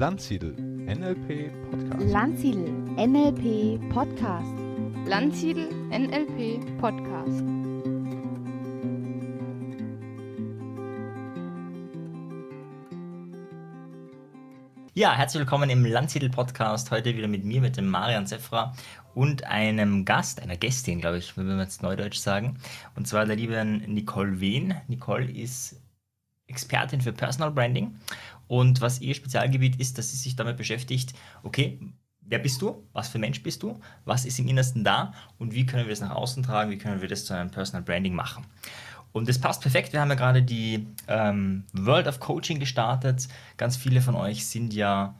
Landsiedel NLP Podcast. Landsiedel NLP Podcast. Landsiedel NLP Podcast. Ja, herzlich willkommen im Landsiedel Podcast. Heute wieder mit mir, mit dem Marian Sefra und einem Gast, einer Gästin, glaube ich, wenn wir jetzt Neudeutsch sagen. Und zwar der lieben Nicole Wehn. Nicole ist Expertin für Personal Branding. Und was ihr Spezialgebiet ist, dass sie sich damit beschäftigt, okay, wer bist du? Was für Mensch bist du? Was ist im Innersten da? Und wie können wir es nach außen tragen? Wie können wir das zu einem Personal Branding machen? Und das passt perfekt. Wir haben ja gerade die ähm, World of Coaching gestartet. Ganz viele von euch sind ja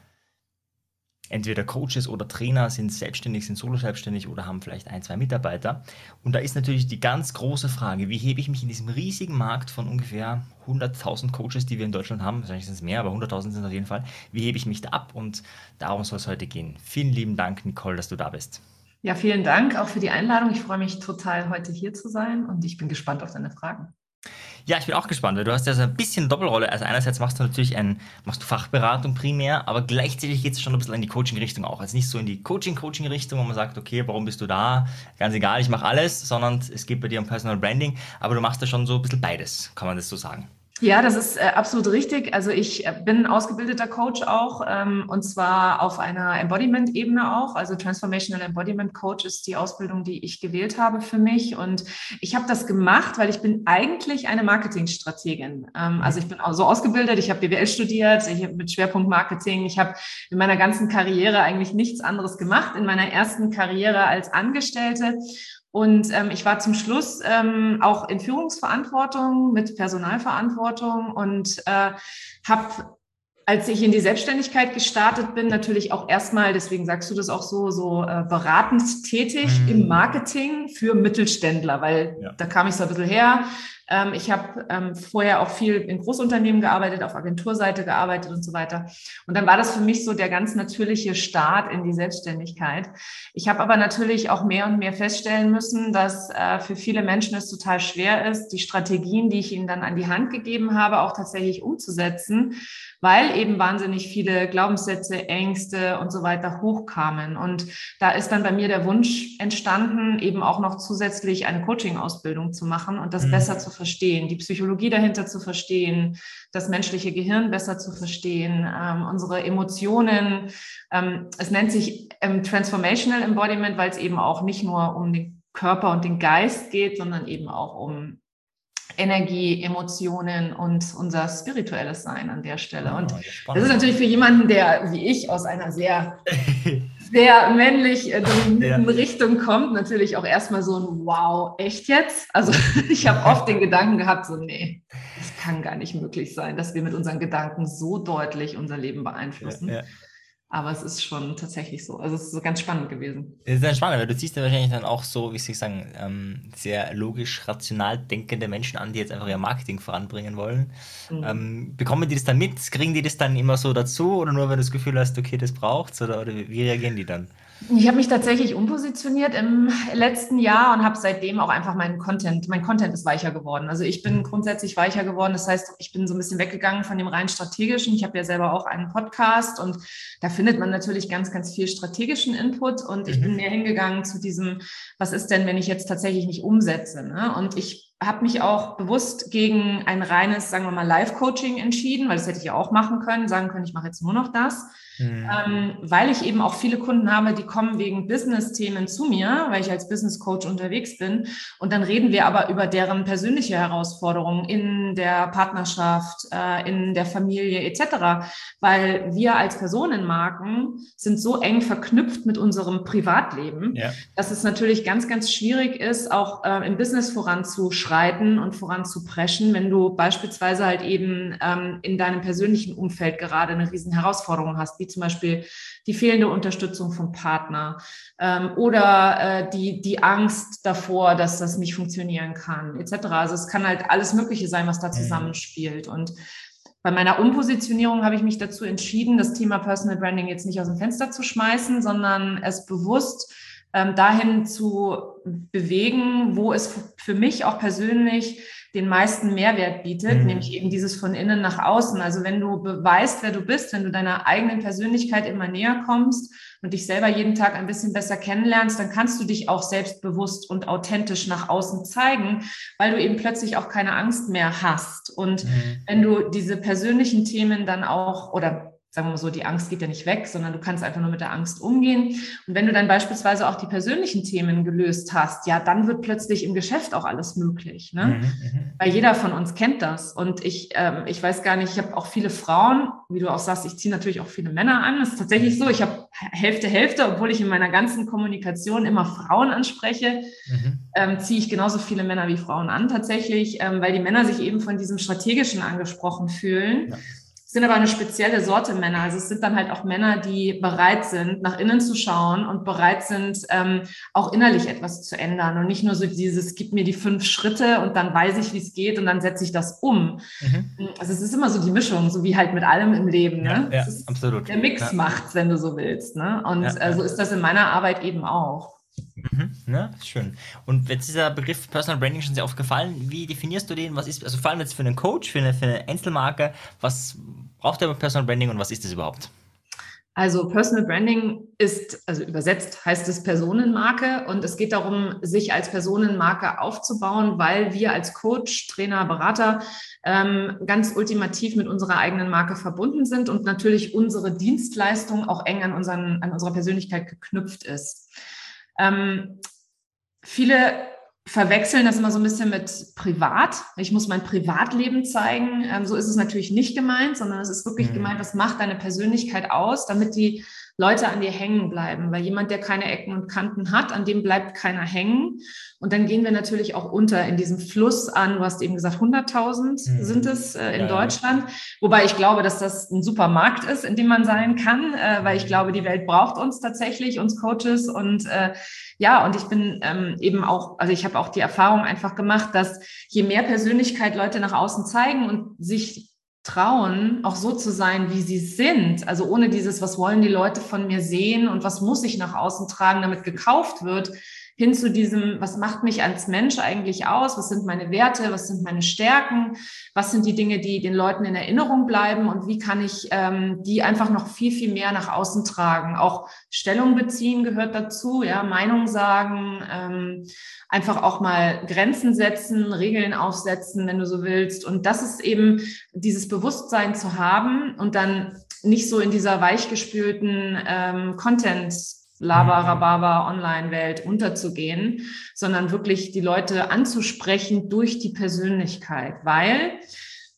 entweder Coaches oder Trainer, sind selbstständig, sind solo selbstständig oder haben vielleicht ein, zwei Mitarbeiter. Und da ist natürlich die ganz große Frage, wie hebe ich mich in diesem riesigen Markt von ungefähr 100.000 Coaches, die wir in Deutschland haben, wahrscheinlich sind es mehr, aber 100.000 sind auf jeden Fall, wie hebe ich mich da ab? Und darum soll es heute gehen. Vielen lieben Dank, Nicole, dass du da bist. Ja, vielen Dank auch für die Einladung. Ich freue mich total, heute hier zu sein und ich bin gespannt auf deine Fragen. Ja, ich bin auch gespannt, weil du hast ja so ein bisschen Doppelrolle. Also einerseits machst du natürlich ein, machst du Fachberatung primär, aber gleichzeitig geht es schon ein bisschen in die Coaching-Richtung auch. Also nicht so in die Coaching-Coaching-Richtung, wo man sagt, okay, warum bist du da? Ganz egal, ich mache alles, sondern es geht bei dir um Personal Branding, aber du machst da schon so ein bisschen beides, kann man das so sagen. Ja, das ist äh, absolut richtig. Also ich äh, bin ausgebildeter Coach auch ähm, und zwar auf einer Embodiment-Ebene auch. Also Transformational Embodiment Coach ist die Ausbildung, die ich gewählt habe für mich. Und ich habe das gemacht, weil ich bin eigentlich eine Marketingstrategin. Ähm, also ich bin so ausgebildet, ich habe BWL studiert, ich habe mit Schwerpunkt Marketing. Ich habe in meiner ganzen Karriere eigentlich nichts anderes gemacht. In meiner ersten Karriere als Angestellte und ähm, ich war zum Schluss ähm, auch in Führungsverantwortung mit Personalverantwortung und äh, habe als ich in die Selbstständigkeit gestartet bin, natürlich auch erstmal, deswegen sagst du das auch so, so äh, beratend tätig mhm. im Marketing für Mittelständler, weil ja. da kam ich so ein bisschen her, ähm, ich habe ähm, vorher auch viel in Großunternehmen gearbeitet, auf Agenturseite gearbeitet und so weiter. Und dann war das für mich so der ganz natürliche Start in die Selbstständigkeit. Ich habe aber natürlich auch mehr und mehr feststellen müssen, dass äh, für viele Menschen es total schwer ist, die Strategien, die ich ihnen dann an die Hand gegeben habe, auch tatsächlich umzusetzen, weil eben wahnsinnig viele Glaubenssätze, Ängste und so weiter hochkamen. Und da ist dann bei mir der Wunsch entstanden, eben auch noch zusätzlich eine Coaching-Ausbildung zu machen und das mhm. besser zu verstehen, die Psychologie dahinter zu verstehen, das menschliche Gehirn besser zu verstehen, ähm, unsere Emotionen. Ähm, es nennt sich ähm, Transformational Embodiment, weil es eben auch nicht nur um den Körper und den Geist geht, sondern eben auch um Energie, Emotionen und unser spirituelles Sein an der Stelle. Und oh, das ist natürlich für jemanden, der wie ich aus einer sehr sehr männlich äh, ja. Richtung kommt, natürlich auch erstmal so ein Wow, echt jetzt? Also ich habe oft den Gedanken gehabt, so nee, das kann gar nicht möglich sein, dass wir mit unseren Gedanken so deutlich unser Leben beeinflussen. Ja, ja. Aber es ist schon tatsächlich so. Also es ist so ganz spannend gewesen. Es ist dann spannend, weil du siehst ja wahrscheinlich dann auch so, wie soll ich sagen, ähm, sehr logisch, rational denkende Menschen an, die jetzt einfach ihr Marketing voranbringen wollen. Mhm. Ähm, bekommen die das dann mit? Kriegen die das dann immer so dazu? Oder nur, wenn du das Gefühl hast, okay, das braucht's? Oder, oder wie reagieren die dann? Ich habe mich tatsächlich umpositioniert im letzten Jahr und habe seitdem auch einfach meinen Content, mein Content ist weicher geworden. Also ich bin grundsätzlich weicher geworden. Das heißt, ich bin so ein bisschen weggegangen von dem rein strategischen. Ich habe ja selber auch einen Podcast und da findet man natürlich ganz, ganz viel strategischen Input und ich bin mhm. mehr hingegangen zu diesem, was ist denn, wenn ich jetzt tatsächlich nicht umsetze? Ne? Und ich habe mich auch bewusst gegen ein reines, sagen wir mal, Live-Coaching entschieden, weil das hätte ich ja auch machen können, sagen können, ich mache jetzt nur noch das, mhm. ähm, weil ich eben auch viele Kunden habe, die kommen wegen Business-Themen zu mir, weil ich als Business-Coach unterwegs bin. Und dann reden wir aber über deren persönliche Herausforderungen in der Partnerschaft, äh, in der Familie etc., weil wir als Personenmarken sind so eng verknüpft mit unserem Privatleben, ja. dass es natürlich ganz, ganz schwierig ist, auch äh, im Business voranzuschreiten voranzuschreiten und voranzupreschen, wenn du beispielsweise halt eben ähm, in deinem persönlichen Umfeld gerade eine riesen Herausforderung hast, wie zum Beispiel die fehlende Unterstützung vom Partner ähm, oder äh, die, die Angst davor, dass das nicht funktionieren kann, etc. Also es kann halt alles Mögliche sein, was da mhm. zusammenspielt. Und bei meiner Umpositionierung habe ich mich dazu entschieden, das Thema Personal Branding jetzt nicht aus dem Fenster zu schmeißen, sondern es bewusst ähm, dahin zu bewegen, wo es für mich auch persönlich den meisten Mehrwert bietet, mhm. nämlich eben dieses von innen nach außen. Also wenn du beweist, wer du bist, wenn du deiner eigenen Persönlichkeit immer näher kommst und dich selber jeden Tag ein bisschen besser kennenlernst, dann kannst du dich auch selbstbewusst und authentisch nach außen zeigen, weil du eben plötzlich auch keine Angst mehr hast. Und mhm. wenn du diese persönlichen Themen dann auch oder sagen wir mal so, die Angst geht ja nicht weg, sondern du kannst einfach nur mit der Angst umgehen. Und wenn du dann beispielsweise auch die persönlichen Themen gelöst hast, ja, dann wird plötzlich im Geschäft auch alles möglich. Ne? Mhm, mhm. Weil jeder von uns kennt das. Und ich, ähm, ich weiß gar nicht, ich habe auch viele Frauen, wie du auch sagst, ich ziehe natürlich auch viele Männer an. Das ist tatsächlich so. Ich habe Hälfte, Hälfte, obwohl ich in meiner ganzen Kommunikation immer Frauen anspreche, mhm. ähm, ziehe ich genauso viele Männer wie Frauen an tatsächlich, ähm, weil die Männer sich eben von diesem Strategischen angesprochen fühlen. Ja sind aber eine spezielle Sorte Männer. Also es sind dann halt auch Männer, die bereit sind, nach innen zu schauen und bereit sind, ähm, auch innerlich etwas zu ändern und nicht nur so dieses, gib mir die fünf Schritte und dann weiß ich, wie es geht und dann setze ich das um. Mhm. Also es ist immer so die Mischung, so wie halt mit allem im Leben. Ne? Ja, ja absolut. Der Mix ja. macht's, wenn du so willst. Ne? Und ja, äh, so ist das in meiner Arbeit eben auch. Mhm, ne? Schön. Und jetzt ist dieser Begriff Personal Branding schon sehr oft gefallen. Wie definierst du den? Was ist, also vor allem jetzt für einen Coach, für eine, für eine Einzelmarke, was braucht der Personal Branding und was ist das überhaupt? Also Personal Branding ist, also übersetzt heißt es Personenmarke und es geht darum, sich als Personenmarke aufzubauen, weil wir als Coach, Trainer, Berater ähm, ganz ultimativ mit unserer eigenen Marke verbunden sind und natürlich unsere Dienstleistung auch eng an, unseren, an unserer Persönlichkeit geknüpft ist. Ähm, viele verwechseln das immer so ein bisschen mit privat. Ich muss mein Privatleben zeigen. Ähm, so ist es natürlich nicht gemeint, sondern es ist wirklich mhm. gemeint, was macht deine Persönlichkeit aus, damit die Leute an dir hängen bleiben. Weil jemand, der keine Ecken und Kanten hat, an dem bleibt keiner hängen. Und dann gehen wir natürlich auch unter in diesem Fluss an. Du hast eben gesagt, 100.000 mhm. sind es äh, in ja, Deutschland. Wobei ich glaube, dass das ein super Markt ist, in dem man sein kann, äh, weil ich mhm. glaube, die Welt braucht uns tatsächlich, uns Coaches. Und äh, ja, und ich bin ähm, eben auch, also ich habe auch die Erfahrung einfach gemacht, dass je mehr Persönlichkeit Leute nach außen zeigen und sich trauen, auch so zu sein, wie sie sind. Also ohne dieses, was wollen die Leute von mir sehen und was muss ich nach außen tragen, damit gekauft wird, hin zu diesem, was macht mich als Mensch eigentlich aus? Was sind meine Werte? Was sind meine Stärken? Was sind die Dinge, die den Leuten in Erinnerung bleiben? Und wie kann ich ähm, die einfach noch viel, viel mehr nach außen tragen? Auch Stellung beziehen gehört dazu, ja, Meinung sagen, ähm, einfach auch mal Grenzen setzen, Regeln aufsetzen, wenn du so willst. Und das ist eben dieses Bewusstsein zu haben und dann nicht so in dieser weichgespülten ähm, Content Labarababa Online-Welt unterzugehen, sondern wirklich die Leute anzusprechen durch die Persönlichkeit. Weil,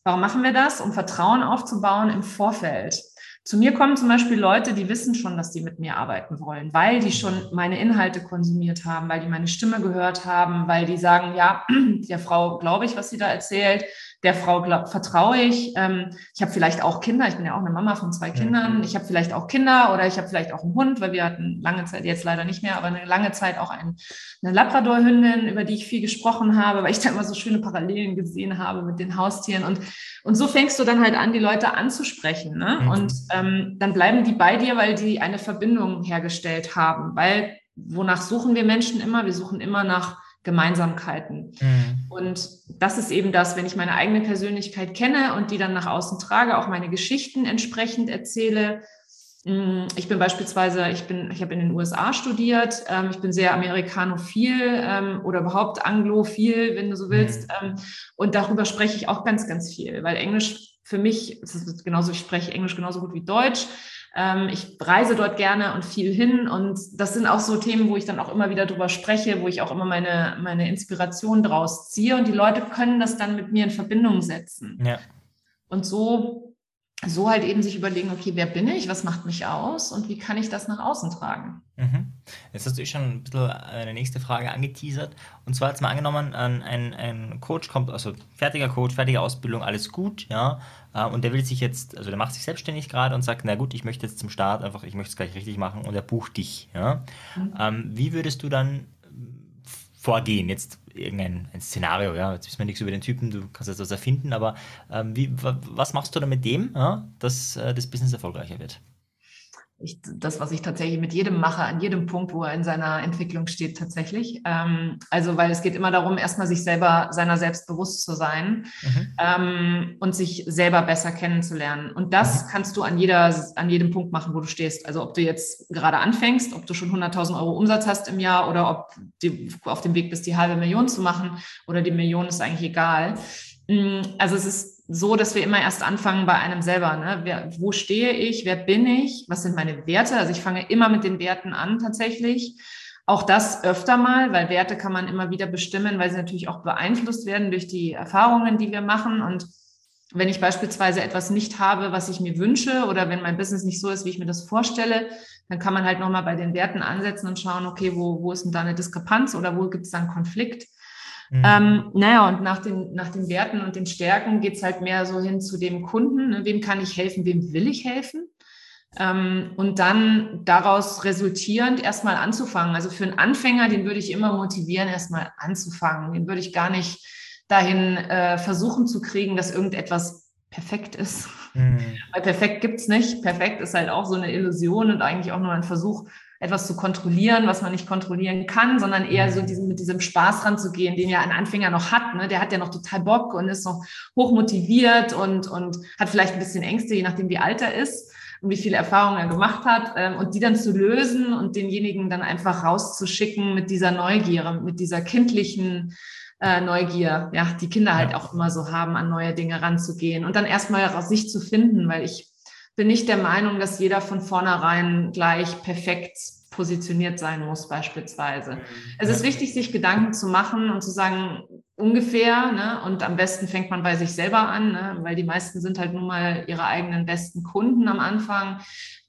warum machen wir das? Um Vertrauen aufzubauen im Vorfeld. Zu mir kommen zum Beispiel Leute, die wissen schon, dass die mit mir arbeiten wollen, weil die schon meine Inhalte konsumiert haben, weil die meine Stimme gehört haben, weil die sagen, ja, der Frau glaube ich, was sie da erzählt der Frau glaub, vertraue ich. Ähm, ich habe vielleicht auch Kinder. Ich bin ja auch eine Mama von zwei Kindern. Ich habe vielleicht auch Kinder oder ich habe vielleicht auch einen Hund, weil wir hatten lange Zeit, jetzt leider nicht mehr, aber eine lange Zeit auch ein, eine Labrador-Hündin, über die ich viel gesprochen habe, weil ich da immer so schöne Parallelen gesehen habe mit den Haustieren. Und, und so fängst du dann halt an, die Leute anzusprechen. Ne? Mhm. Und ähm, dann bleiben die bei dir, weil die eine Verbindung hergestellt haben. Weil wonach suchen wir Menschen immer? Wir suchen immer nach Gemeinsamkeiten. Mhm. Und das ist eben das, wenn ich meine eigene Persönlichkeit kenne und die dann nach außen trage, auch meine Geschichten entsprechend erzähle. Mm, ich bin beispielsweise, ich bin, ich habe in den USA studiert, ähm, ich bin sehr amerikanophil ähm, oder überhaupt anglophil, wenn du so willst. Mhm. Und darüber spreche ich auch ganz, ganz viel, weil Englisch für mich, ist genauso, ich spreche Englisch genauso gut wie Deutsch. Ähm, ich reise dort gerne und viel hin und das sind auch so Themen, wo ich dann auch immer wieder drüber spreche, wo ich auch immer meine, meine Inspiration draus ziehe und die Leute können das dann mit mir in Verbindung setzen. Ja. Und so, so halt eben sich überlegen, okay, wer bin ich, was macht mich aus und wie kann ich das nach außen tragen? Mhm. Jetzt hast du schon ein bisschen eine nächste Frage angeteasert. Und zwar jetzt mal angenommen, ein, ein Coach kommt, also fertiger Coach, fertige Ausbildung, alles gut, ja. Äh, und der will sich jetzt, also der macht sich selbstständig gerade und sagt, na gut, ich möchte jetzt zum Start einfach, ich möchte es gleich richtig machen und er bucht dich, ja. Mhm. Ähm, wie würdest du dann vorgehen? Jetzt irgendein ein Szenario, ja, jetzt wissen wir nichts über den Typen, du kannst jetzt was erfinden, aber ähm, wie, was machst du dann mit dem, ja, dass äh, das Business erfolgreicher wird? Ich, das, was ich tatsächlich mit jedem mache, an jedem Punkt, wo er in seiner Entwicklung steht, tatsächlich. Ähm, also, weil es geht immer darum, erstmal sich selber seiner selbst bewusst zu sein mhm. ähm, und sich selber besser kennenzulernen. Und das mhm. kannst du an jeder, an jedem Punkt machen, wo du stehst. Also, ob du jetzt gerade anfängst, ob du schon 100.000 Euro Umsatz hast im Jahr oder ob du auf dem Weg bist, die halbe Million zu machen oder die Million ist eigentlich egal. Mm, also, es ist so, dass wir immer erst anfangen bei einem selber. Ne? Wer, wo stehe ich? Wer bin ich? Was sind meine Werte? Also ich fange immer mit den Werten an tatsächlich. Auch das öfter mal, weil Werte kann man immer wieder bestimmen, weil sie natürlich auch beeinflusst werden durch die Erfahrungen, die wir machen. Und wenn ich beispielsweise etwas nicht habe, was ich mir wünsche, oder wenn mein Business nicht so ist, wie ich mir das vorstelle, dann kann man halt nochmal bei den Werten ansetzen und schauen, okay, wo, wo ist denn da eine Diskrepanz oder wo gibt es da einen Konflikt? Mhm. Ähm, naja, und nach den, nach den Werten und den Stärken geht es halt mehr so hin zu dem Kunden. Ne? Wem kann ich helfen? Wem will ich helfen? Ähm, und dann daraus resultierend erstmal anzufangen. Also für einen Anfänger, den würde ich immer motivieren, erstmal anzufangen. Den würde ich gar nicht dahin äh, versuchen zu kriegen, dass irgendetwas perfekt ist. Mhm. Weil perfekt gibt es nicht. Perfekt ist halt auch so eine Illusion und eigentlich auch nur ein Versuch, etwas zu kontrollieren, was man nicht kontrollieren kann, sondern eher so mhm. diesen, mit diesem Spaß ranzugehen, den ja ein Anfänger noch hat. Ne? Der hat ja noch total Bock und ist noch hoch motiviert und, und hat vielleicht ein bisschen Ängste, je nachdem, wie alt er ist und wie viele Erfahrungen er gemacht hat. Ähm, und die dann zu lösen und denjenigen dann einfach rauszuschicken mit dieser Neugier, mit dieser kindlichen äh, Neugier, ja, die Kinder halt auch immer so haben, an neue Dinge ranzugehen und dann erstmal sich zu finden, weil ich bin nicht der Meinung, dass jeder von vornherein gleich perfekt positioniert sein muss, beispielsweise. Es ist wichtig, sich Gedanken zu machen und zu sagen, ungefähr, ne? und am besten fängt man bei sich selber an, ne? weil die meisten sind halt nun mal ihre eigenen besten Kunden am Anfang,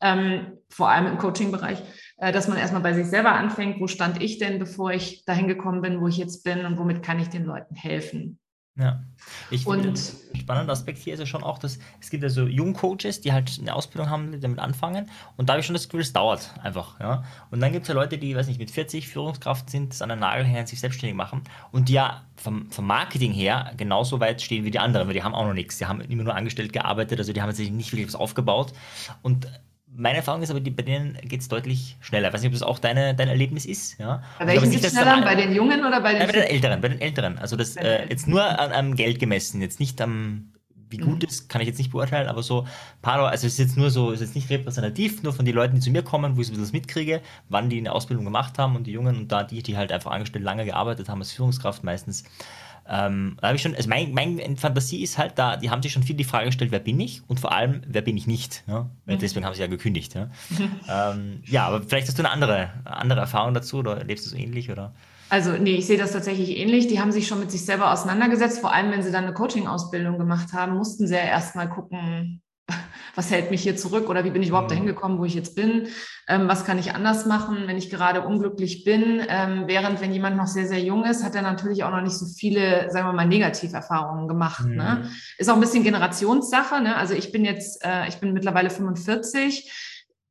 ähm, vor allem im Coaching-Bereich, äh, dass man erstmal bei sich selber anfängt, wo stand ich denn, bevor ich dahin gekommen bin, wo ich jetzt bin und womit kann ich den Leuten helfen. Ja, ich finde, ein spannender Aspekt hier ist ja schon auch, dass es gibt ja so Jungcoaches, die halt eine Ausbildung haben, die damit anfangen. Und da habe ich schon das Gefühl, es dauert einfach, ja. Und dann gibt es ja Leute, die, weiß nicht, mit 40 Führungskraft sind, an der Nagel hängen, sich selbstständig machen und die ja vom, vom Marketing her genauso weit stehen wie die anderen, weil die haben auch noch nichts, die haben immer nur angestellt gearbeitet, also die haben sich nicht wirklich was aufgebaut. Und meine Erfahrung ist aber, die, bei denen geht es deutlich schneller. Ich weiß nicht, ob das auch deine, dein Erlebnis ist. Ja? Bei welchen geht es schneller? Bei den Jungen oder bei den, ja, bei den Älteren? Bei den Älteren. Also das äh, jetzt nur an, am Geld gemessen, jetzt nicht am wie gut mhm. ist, kann ich jetzt nicht beurteilen, aber so paar Leute, also es ist jetzt nur so, es ist jetzt nicht repräsentativ, nur von den Leuten, die zu mir kommen, wo ich so ein bisschen mitkriege, wann die eine Ausbildung gemacht haben und die Jungen und da die, die halt einfach angestellt lange gearbeitet haben als Führungskraft meistens, ähm, da habe ich schon, also mein, meine Fantasie ist halt da, die haben sich schon viel die Frage gestellt, wer bin ich und vor allem, wer bin ich nicht. Ja? Mhm. Deswegen haben sie ja gekündigt. Ja? ähm, ja, aber vielleicht hast du eine andere, andere Erfahrung dazu oder erlebst du so ähnlich oder? Also nee, ich sehe das tatsächlich ähnlich. Die haben sich schon mit sich selber auseinandergesetzt. Vor allem, wenn sie dann eine Coaching-Ausbildung gemacht haben, mussten sie ja erstmal gucken, was hält mich hier zurück oder wie bin ich überhaupt dahin mhm. gekommen, wo ich jetzt bin? Ähm, was kann ich anders machen, wenn ich gerade unglücklich bin? Ähm, während wenn jemand noch sehr, sehr jung ist, hat er natürlich auch noch nicht so viele, sagen wir mal, Negativerfahrungen gemacht. Ne? Mhm. Ne? Ist auch ein bisschen Generationssache. Ne? Also ich bin jetzt, äh, ich bin mittlerweile 45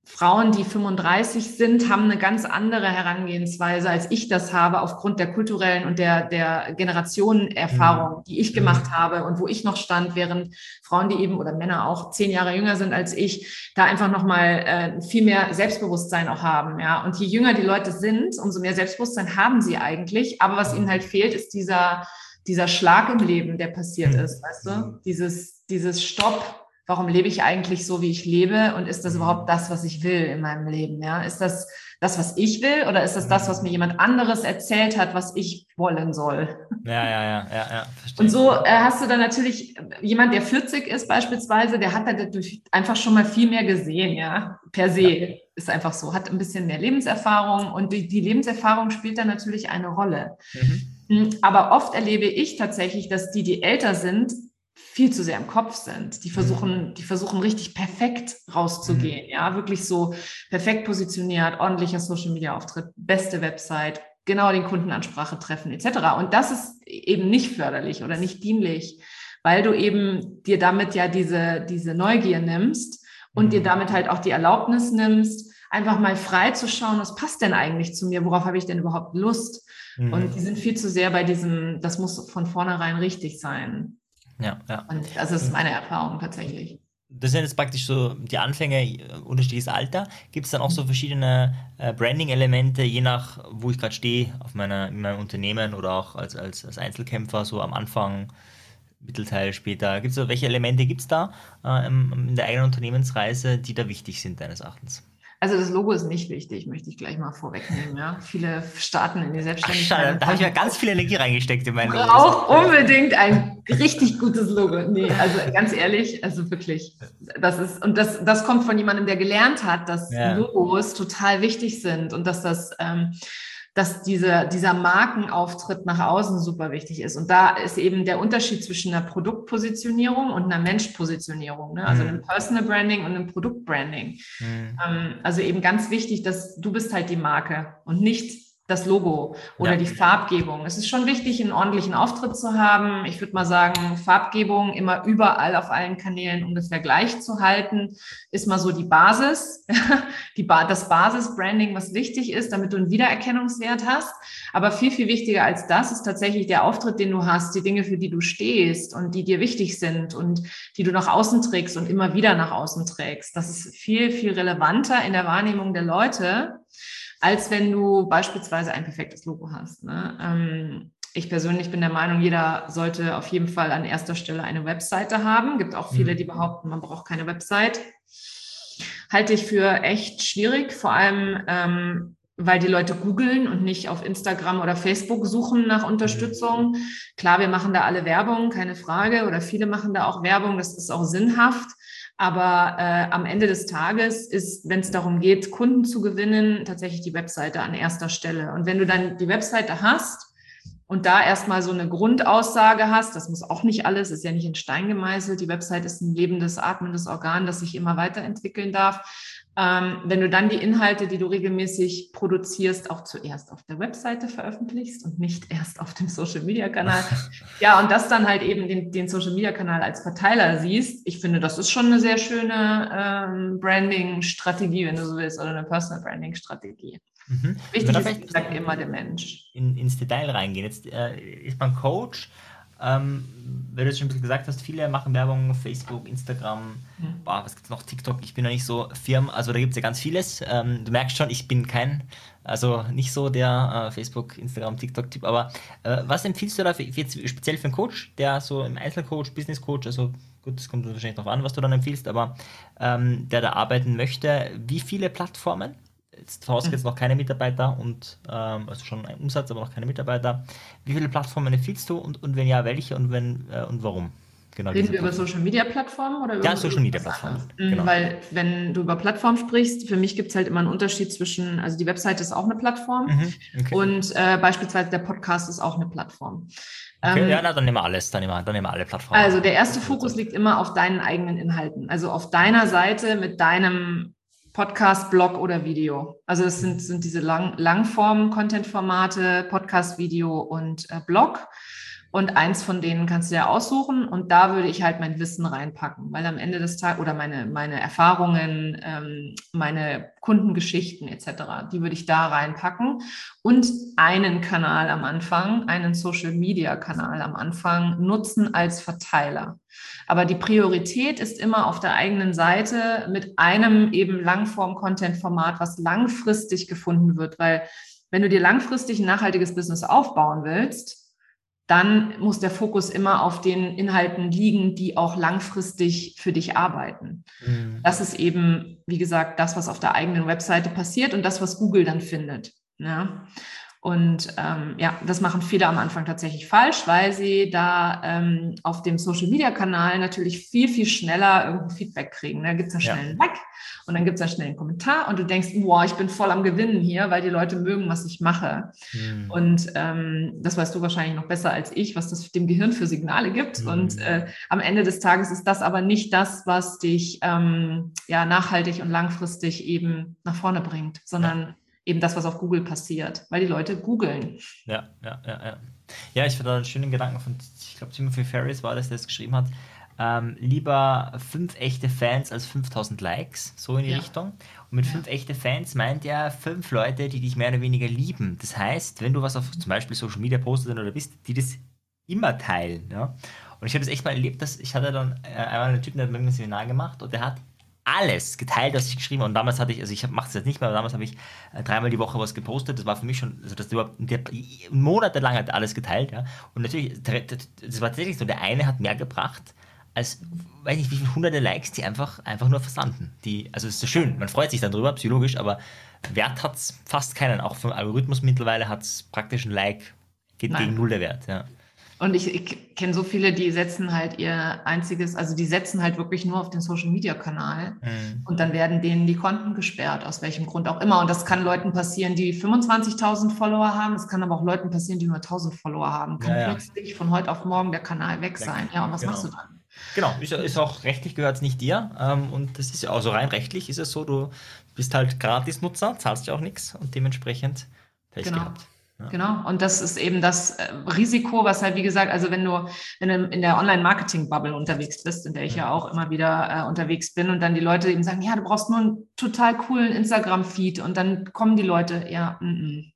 Frauen, die 35 sind, haben eine ganz andere Herangehensweise, als ich das habe, aufgrund der kulturellen und der, der Generationenerfahrung, mhm. die ich gemacht mhm. habe und wo ich noch stand, während Frauen, die eben oder Männer auch zehn Jahre jünger sind als ich, da einfach nochmal äh, viel mehr Selbstbewusstsein auch haben. Ja? Und je jünger die Leute sind, umso mehr Selbstbewusstsein haben sie eigentlich. Aber was ihnen halt fehlt, ist dieser, dieser Schlag im Leben, der passiert mhm. ist, weißt du? Dieses, dieses Stopp, warum lebe ich eigentlich so, wie ich lebe und ist das überhaupt das, was ich will in meinem Leben? Ja, ist das das, was ich will oder ist das das, was mir jemand anderes erzählt hat, was ich wollen soll? Ja, ja, ja, ja, ja verstehe. Und so äh, hast du dann natürlich jemand, der 40 ist beispielsweise, der hat dadurch einfach schon mal viel mehr gesehen, ja, per se. Ja. Ist einfach so, hat ein bisschen mehr Lebenserfahrung und die, die Lebenserfahrung spielt dann natürlich eine Rolle. Mhm. Hm, aber oft erlebe ich tatsächlich, dass die, die älter sind, viel zu sehr im Kopf sind. Die versuchen, mhm. die versuchen richtig perfekt rauszugehen, mhm. ja, wirklich so perfekt positioniert, ordentlicher Social Media Auftritt, beste Website, genau den Kundenansprache treffen, etc. Und das ist eben nicht förderlich oder nicht dienlich, weil du eben dir damit ja diese, diese Neugier nimmst und mhm. dir damit halt auch die Erlaubnis nimmst, einfach mal frei zu schauen, was passt denn eigentlich zu mir, worauf habe ich denn überhaupt Lust? Mhm. Und die sind viel zu sehr bei diesem, das muss von vornherein richtig sein. Ja, ja. Und das ist meine Erfahrung tatsächlich. das sind jetzt praktisch so die Anfänge, äh, unterschiedliches Alter. Gibt es dann auch so verschiedene äh, Branding-Elemente, je nach, wo ich gerade stehe, auf meiner, in meinem Unternehmen oder auch als, als, als Einzelkämpfer, so am Anfang, Mittelteil später. Gibt es so, welche Elemente gibt es da äh, in der eigenen Unternehmensreise, die da wichtig sind, deines Erachtens? Also das Logo ist nicht wichtig, möchte ich gleich mal vorwegnehmen. Ja. Viele starten in die Selbstständigkeit. Ach, schade, da habe ich ja ganz viel Energie reingesteckt in mein Logo. Auch unbedingt ein richtig gutes Logo. Nee, also ganz ehrlich, also wirklich, das ist, und das, das kommt von jemandem, der gelernt hat, dass ja. Logos total wichtig sind und dass das ähm, dass diese, dieser Markenauftritt nach außen super wichtig ist. Und da ist eben der Unterschied zwischen einer Produktpositionierung und einer Menschpositionierung, ne? also mhm. einem Personal Branding und einem Produktbranding. Mhm. Ähm, also eben ganz wichtig, dass du bist halt die Marke und nicht das Logo oder ja. die Farbgebung. Es ist schon wichtig, einen ordentlichen Auftritt zu haben. Ich würde mal sagen, Farbgebung immer überall auf allen Kanälen ungefähr gleich zu halten, ist mal so die Basis, die ba das Basis-Branding, was wichtig ist, damit du einen Wiedererkennungswert hast. Aber viel, viel wichtiger als das ist tatsächlich der Auftritt, den du hast, die Dinge, für die du stehst und die dir wichtig sind und die du nach außen trägst und immer wieder nach außen trägst. Das ist viel, viel relevanter in der Wahrnehmung der Leute als wenn du beispielsweise ein perfektes Logo hast. Ne? Ähm, ich persönlich bin der Meinung, jeder sollte auf jeden Fall an erster Stelle eine Webseite haben. Gibt auch viele, mhm. die behaupten, man braucht keine Website. Halte ich für echt schwierig, vor allem ähm, weil die Leute googeln und nicht auf Instagram oder Facebook suchen nach Unterstützung. Klar, wir machen da alle Werbung, keine Frage, oder viele machen da auch Werbung, das ist auch sinnhaft. Aber äh, am Ende des Tages ist, wenn es darum geht, Kunden zu gewinnen, tatsächlich die Webseite an erster Stelle. Und wenn du dann die Webseite hast und da erstmal so eine Grundaussage hast, das muss auch nicht alles, ist ja nicht in Stein gemeißelt. Die Webseite ist ein lebendes, atmendes Organ, das sich immer weiterentwickeln darf. Ähm, wenn du dann die Inhalte, die du regelmäßig produzierst, auch zuerst auf der Webseite veröffentlichst und nicht erst auf dem Social Media Kanal. ja, und das dann halt eben den, den Social Media Kanal als Verteiler siehst. Ich finde, das ist schon eine sehr schöne ähm, Branding-Strategie, wenn du so willst, oder eine Personal Branding-Strategie. Mhm. Wichtig ist, wie gesagt, immer der Mensch. In, ins Detail reingehen. Jetzt äh, ist man Coach ähm, weil du jetzt schon ein bisschen gesagt hast, viele machen Werbung, Facebook, Instagram, mhm. boah, was gibt's noch, TikTok, ich bin noch nicht so firm, also da gibt es ja ganz vieles. Ähm, du merkst schon, ich bin kein, also nicht so der äh, Facebook, Instagram, TikTok-Typ, aber äh, was empfiehlst du da für, jetzt speziell für einen Coach, der so im Einzelcoach, Business-Coach, also gut, das kommt wahrscheinlich darauf an, was du dann empfiehlst, aber ähm, der da arbeiten möchte, wie viele Plattformen? Jetzt vorausgesetzt mhm. noch keine Mitarbeiter und ähm, also schon ein Umsatz, aber noch keine Mitarbeiter. Wie viele Plattformen empfiehlst du und, und wenn ja, welche und wenn äh, und warum? Genau, Reden wir über Social Media Plattformen oder über Ja, Social Media Plattformen. Mhm, genau. Weil, wenn du über Plattformen sprichst, für mich gibt es halt immer einen Unterschied zwischen, also die Webseite ist auch eine Plattform mhm, okay. und äh, beispielsweise der Podcast ist auch eine Plattform. Okay, ähm, ja, na, dann nehmen wir alles, dann nehmen wir, dann nehmen wir alle Plattformen. Also der erste Fokus liegt immer auf deinen eigenen Inhalten, also auf deiner Seite mit deinem Podcast, Blog oder Video. Also es sind, sind diese Lang Langform-Content-Formate, Podcast, Video und äh, Blog. Und eins von denen kannst du ja aussuchen. Und da würde ich halt mein Wissen reinpacken, weil am Ende des Tages oder meine, meine Erfahrungen, ähm, meine Kundengeschichten etc., die würde ich da reinpacken. Und einen Kanal am Anfang, einen Social-Media-Kanal am Anfang nutzen als Verteiler. Aber die Priorität ist immer auf der eigenen Seite mit einem eben Langform-Content-Format, was langfristig gefunden wird, weil wenn du dir langfristig ein nachhaltiges Business aufbauen willst, dann muss der Fokus immer auf den Inhalten liegen, die auch langfristig für dich arbeiten. Mhm. Das ist eben, wie gesagt, das, was auf der eigenen Webseite passiert und das, was Google dann findet. Ja? Und ähm, ja, das machen viele am Anfang tatsächlich falsch, weil sie da ähm, auf dem Social-Media-Kanal natürlich viel, viel schneller irgendein Feedback kriegen. Da gibt es dann schnell ja. einen Like und dann gibt es dann schnell einen Kommentar und du denkst, boah, ich bin voll am Gewinnen hier, weil die Leute mögen, was ich mache. Mhm. Und ähm, das weißt du wahrscheinlich noch besser als ich, was das dem Gehirn für Signale gibt. Mhm. Und äh, am Ende des Tages ist das aber nicht das, was dich ähm, ja nachhaltig und langfristig eben nach vorne bringt, sondern ja eben das, was auf Google passiert, weil die Leute googeln. Ja, ja, ja, ja. Ja, ich finde einen schönen Gedanken von, ich glaube, Timothy Ferris war das, der es geschrieben hat. Ähm, lieber fünf echte Fans als 5000 Likes, so in die ja. Richtung. Und mit ja. fünf echte Fans meint er fünf Leute, die dich mehr oder weniger lieben. Das heißt, wenn du was auf zum Beispiel Social Media postest oder bist, die das immer teilen. Ja? Und ich habe das echt mal erlebt, dass ich hatte dann äh, einmal einen Typen, der hat mit mir ein Seminar gemacht und der hat alles geteilt, was ich geschrieben habe. Und damals hatte ich, also ich mache es jetzt nicht mehr, aber damals habe ich äh, dreimal die Woche was gepostet. Das war für mich schon, also das überhaupt, der, monatelang hat alles geteilt, ja. Und natürlich, das war tatsächlich so, der eine hat mehr gebracht als, weiß nicht, wie viele hunderte Likes, die einfach, einfach nur versanden. Die, also es ist so schön, man freut sich dann drüber, psychologisch, aber Wert hat es fast keinen. Auch vom Algorithmus mittlerweile hat es praktisch ein Like, geht Nein. gegen null der Wert, ja. Und ich, ich kenne so viele, die setzen halt ihr einziges, also die setzen halt wirklich nur auf den Social Media Kanal mhm. und dann werden denen die Konten gesperrt, aus welchem Grund auch immer. Und das kann Leuten passieren, die 25.000 Follower haben. Es kann aber auch Leuten passieren, die nur 1.000 Follower haben. Kann ja, plötzlich ja. von heute auf morgen der Kanal weg sein. Ja, und was genau. machst du dann? Genau, ist, ist auch rechtlich gehört es nicht dir. Ähm, und das ist ja auch so rein rechtlich ist es so, du bist halt Gratis-Nutzer, zahlst ja auch nichts und dementsprechend Pech genau. gehabt. Genau. Und das ist eben das äh, Risiko, was halt, wie gesagt, also wenn du, in der Online-Marketing-Bubble unterwegs bist, in der ich ja auch immer wieder äh, unterwegs bin und dann die Leute eben sagen, ja, du brauchst nur einen total coolen Instagram-Feed und dann kommen die Leute, ja, mm -mm.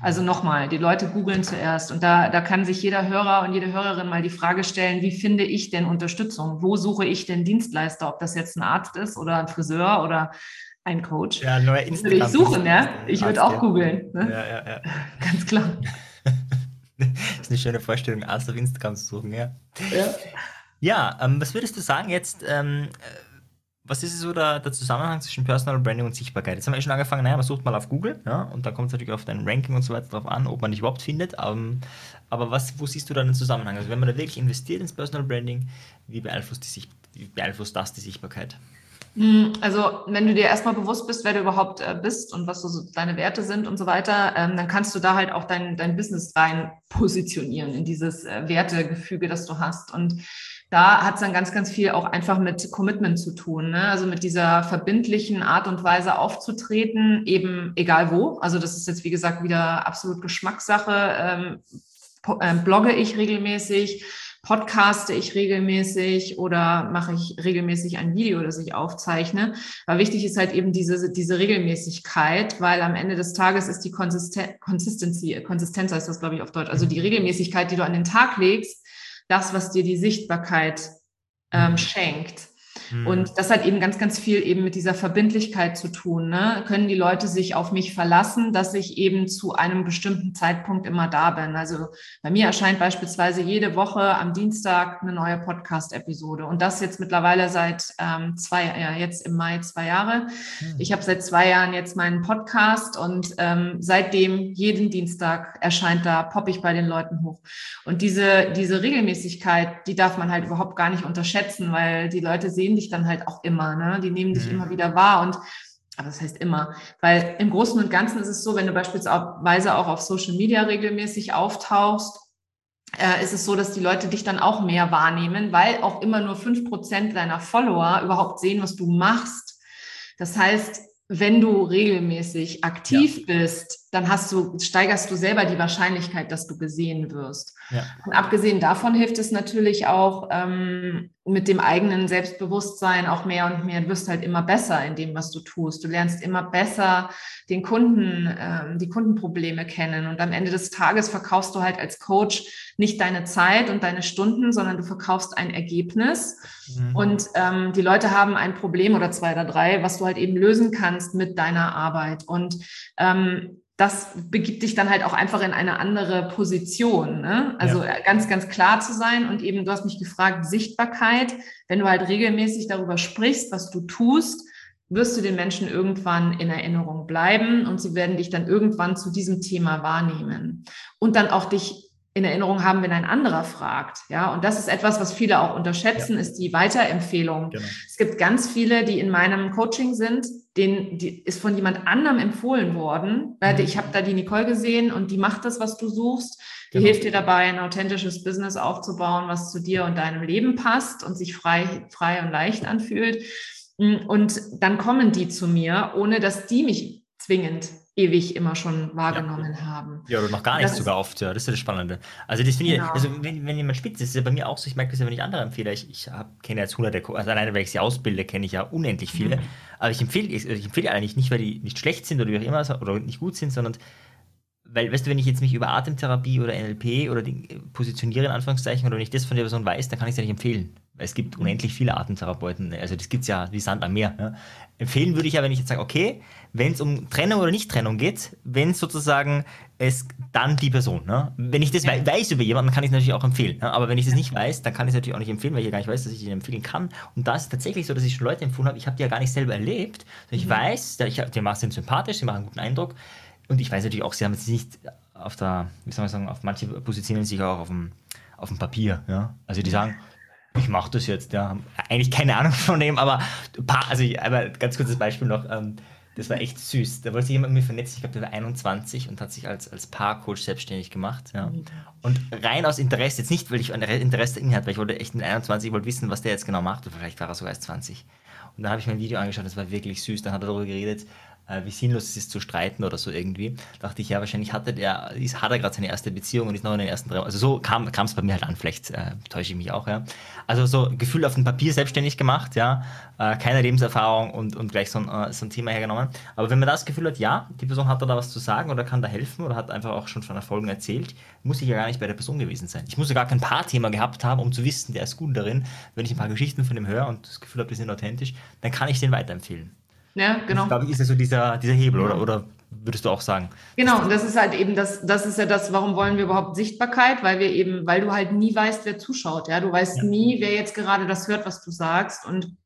Also nochmal, die Leute googeln zuerst und da, da kann sich jeder Hörer und jede Hörerin mal die Frage stellen, wie finde ich denn Unterstützung? Wo suche ich denn Dienstleister? Ob das jetzt ein Arzt ist oder ein Friseur oder ein Coach. Ja, neuer Instagram. Ich suchen, ja. Ich würde auch googeln. Ne? Ja, ja, ja. Ganz klar. das ist eine schöne Vorstellung, Arzt auf Instagram zu suchen, ja. Ja, ja ähm, was würdest du sagen jetzt? Ähm, äh, was ist so der, der, Zusammenhang zwischen Personal Branding und Sichtbarkeit? Jetzt haben wir eh schon angefangen, naja, man sucht mal auf Google, ja, und dann kommt es natürlich auf dein Ranking und so weiter drauf an, ob man dich überhaupt findet. Ähm, aber was, wo siehst du da den Zusammenhang? Also wenn man da wirklich investiert ins Personal Branding, wie beeinflusst, Sicht, wie beeinflusst das die Sichtbarkeit? Hm, also, wenn du dir erstmal bewusst bist, wer du überhaupt äh, bist und was so deine Werte sind und so weiter, ähm, dann kannst du da halt auch dein, dein Business rein positionieren in dieses äh, Wertegefüge, das du hast. Und da hat es dann ganz, ganz viel auch einfach mit Commitment zu tun. Ne? Also mit dieser verbindlichen Art und Weise aufzutreten, eben egal wo. Also das ist jetzt, wie gesagt, wieder absolut Geschmackssache. Ähm, äh, blogge ich regelmäßig podcaste ich regelmäßig oder mache ich regelmäßig ein Video, das ich aufzeichne. Aber wichtig ist halt eben diese, diese Regelmäßigkeit, weil am Ende des Tages ist die Konsisten Consistency, Konsistenz heißt das, glaube ich, auf Deutsch, also die Regelmäßigkeit, die du an den Tag legst, das, was dir die Sichtbarkeit ähm, mhm. schenkt. Mhm. Und das hat eben ganz, ganz viel eben mit dieser Verbindlichkeit zu tun. Ne? Können die Leute sich auf mich verlassen, dass ich eben zu einem bestimmten Zeitpunkt immer da bin? Also bei mir erscheint beispielsweise jede Woche am Dienstag eine neue Podcast-Episode und das jetzt mittlerweile seit ähm, zwei, ja, jetzt im Mai zwei Jahre. Mhm. Ich habe seit zwei Jahren jetzt meinen Podcast und ähm, seitdem jeden Dienstag erscheint da, poppe ich bei den Leuten hoch. Und diese, diese Regelmäßigkeit, die darf man halt überhaupt gar nicht unterschätzen, weil die Leute sehen dich dann halt auch immer, ne? Die nehmen dich mhm. immer wieder wahr und aber das heißt immer, weil im Großen und Ganzen ist es so, wenn du beispielsweise auch auf Social Media regelmäßig auftauchst, äh, ist es so, dass die Leute dich dann auch mehr wahrnehmen, weil auch immer nur fünf Prozent deiner Follower überhaupt sehen, was du machst. Das heißt, wenn du regelmäßig aktiv ja. bist, dann hast du, steigerst du selber die Wahrscheinlichkeit, dass du gesehen wirst. Ja. Und abgesehen davon hilft es natürlich auch ähm, mit dem eigenen Selbstbewusstsein auch mehr und mehr. Du wirst halt immer besser in dem, was du tust. Du lernst immer besser den Kunden, ähm, die Kundenprobleme kennen. Und am Ende des Tages verkaufst du halt als Coach nicht deine Zeit und deine Stunden, sondern du verkaufst ein Ergebnis. Mhm. Und ähm, die Leute haben ein Problem oder zwei oder drei, was du halt eben lösen kannst mit deiner Arbeit. Und ähm, das begibt dich dann halt auch einfach in eine andere Position. Ne? Also ja. ganz, ganz klar zu sein und eben, du hast mich gefragt, Sichtbarkeit. Wenn du halt regelmäßig darüber sprichst, was du tust, wirst du den Menschen irgendwann in Erinnerung bleiben und sie werden dich dann irgendwann zu diesem Thema wahrnehmen und dann auch dich in Erinnerung haben, wenn ein anderer fragt. Ja, und das ist etwas, was viele auch unterschätzen, ja. ist die Weiterempfehlung. Genau. Es gibt ganz viele, die in meinem Coaching sind, denen die ist von jemand anderem empfohlen worden. Mhm. Ich habe da die Nicole gesehen und die macht das, was du suchst. Die genau. hilft dir dabei, ein authentisches Business aufzubauen, was zu dir und deinem Leben passt und sich frei, frei und leicht anfühlt. Und dann kommen die zu mir, ohne dass die mich zwingend ewig immer schon wahrgenommen ja. haben. Ja, oder noch gar nicht sogar oft, ja, das ist das Spannende. Also das finde genau. ich, also wenn, wenn jemand spitz ist, ist ja bei mir auch so, ich merke das ja, wenn ich andere empfehle, ich, ich kenne jetzt hunderte, also alleine, weil ich sie ausbilde, kenne ich ja unendlich viele, mhm. aber ich empfehle, ich, ich empfehle eigentlich nicht, weil die nicht schlecht sind oder wie auch immer, oder nicht gut sind, sondern weil, weißt du, wenn ich jetzt mich über Atemtherapie oder NLP oder die positioniere in Anführungszeichen oder wenn ich das von der Person weiß, dann kann ich es ja nicht empfehlen. Es gibt unendlich viele Atemtherapeuten, also das gibt es ja wie Sand am Meer. Ja. Empfehlen würde ich ja, wenn ich jetzt sage, okay, wenn es um Trennung oder Nicht-Trennung geht, wenn sozusagen es dann die Person. Ne? Wenn ich das ja. weiß über jemanden, kann ich es natürlich auch empfehlen. Ne? Aber wenn ich das nicht weiß, dann kann ich es natürlich auch nicht empfehlen, weil ich ja gar nicht weiß, dass ich ihn empfehlen kann. Und da ist es tatsächlich so, dass ich schon Leute empfohlen habe, ich habe die ja gar nicht selber erlebt. Ich mhm. weiß, ich, die sind sympathisch, sie machen einen guten Eindruck. Und ich weiß natürlich auch, sie haben jetzt nicht auf der, wie soll man sagen, auf manche positionieren sich auch auf dem, auf dem Papier. Ja? Also die sagen, ich mache das jetzt, ja. Eigentlich keine Ahnung von dem, aber paar, also ich, aber ganz kurzes Beispiel noch, ähm, das war echt süß. Da wollte sich jemand mit mir vernetzen, ich glaube, der war 21 und hat sich als, als Paarcoach selbstständig gemacht. Ja. Und rein aus Interesse, jetzt nicht, weil ich ein Interesse in hatte, weil ich wollte echt mit 21, ich wollte wissen, was der jetzt genau macht, oder vielleicht war er sogar erst 20. Und dann habe ich mir ein Video angeschaut, das war wirklich süß. Dann hat er darüber geredet, äh, wie sinnlos es ist zu streiten oder so irgendwie. dachte ich, ja, wahrscheinlich hatte der, ist, hat er gerade seine erste Beziehung und ist noch in den ersten drei, also so kam es bei mir halt an, vielleicht äh, täusche ich mich auch, ja. Also so Gefühl auf dem Papier selbstständig gemacht, ja, äh, keine Lebenserfahrung und, und gleich so ein, äh, so ein Thema hergenommen. Aber wenn man das Gefühl hat, ja, die Person hat da was zu sagen oder kann da helfen oder hat einfach auch schon von Erfolgen erzählt, muss ich ja gar nicht bei der Person gewesen sein. Ich muss ja gar kein Paarthema gehabt haben, um zu wissen, der ist gut darin. Wenn ich ein paar Geschichten von ihm höre und das Gefühl habe, die sind authentisch, dann kann ich den weiterempfehlen. Ja, genau. Das, glaube ich, ist ja so dieser, dieser Hebel, oder, oder würdest du auch sagen? Genau, und das ist halt eben das, das ist ja das, warum wollen wir überhaupt Sichtbarkeit? Weil wir eben, weil du halt nie weißt, wer zuschaut. Ja, du weißt ja. nie, wer jetzt gerade das hört, was du sagst. Und